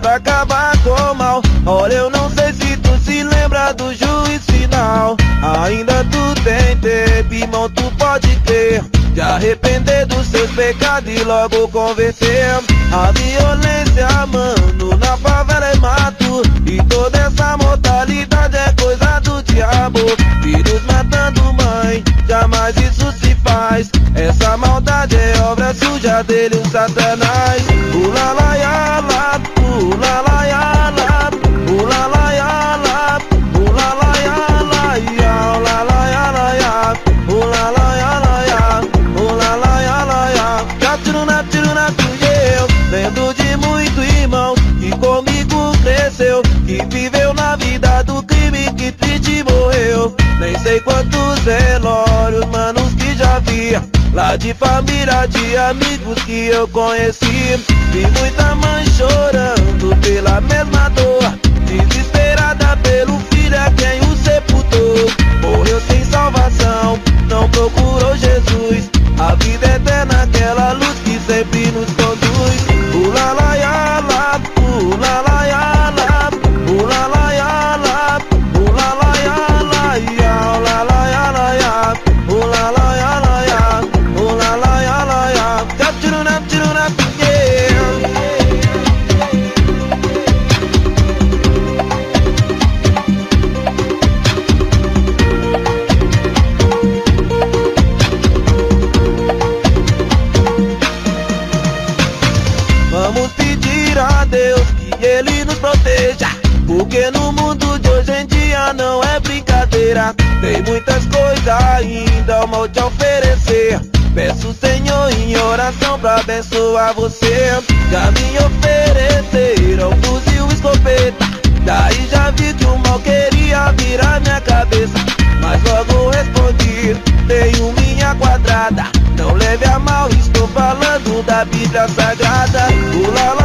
pra acabar com o mal. Olha, eu não sei se tu se lembra do juiz final. Ainda tu tem tempo, irmão, tu pode crer. De arrepender dos seus pecados e logo converter. A violência, mano, na favela é mato. E toda essa mortalidade é coisa do diabo. Filhos matando mãe, jamais isso se faz. Essa maldade é obra suja dele, o satanás. Lembro de muito irmão que comigo cresceu, que viveu na vida do crime, que triste morreu. Nem sei quantos velórios, manos que já vi. Lá de família, de amigos que eu conheci Vi muita mãe chorando pela mesma dor Vamos pedir a Deus que Ele nos proteja. Porque no mundo de hoje em dia não é brincadeira. Tem muitas coisas ainda mal te oferecer. Peço, Senhor, em oração pra abençoar você. Já me ofereceram fuzil escopeta. Daí fundamento da Bíblia Sagrada. O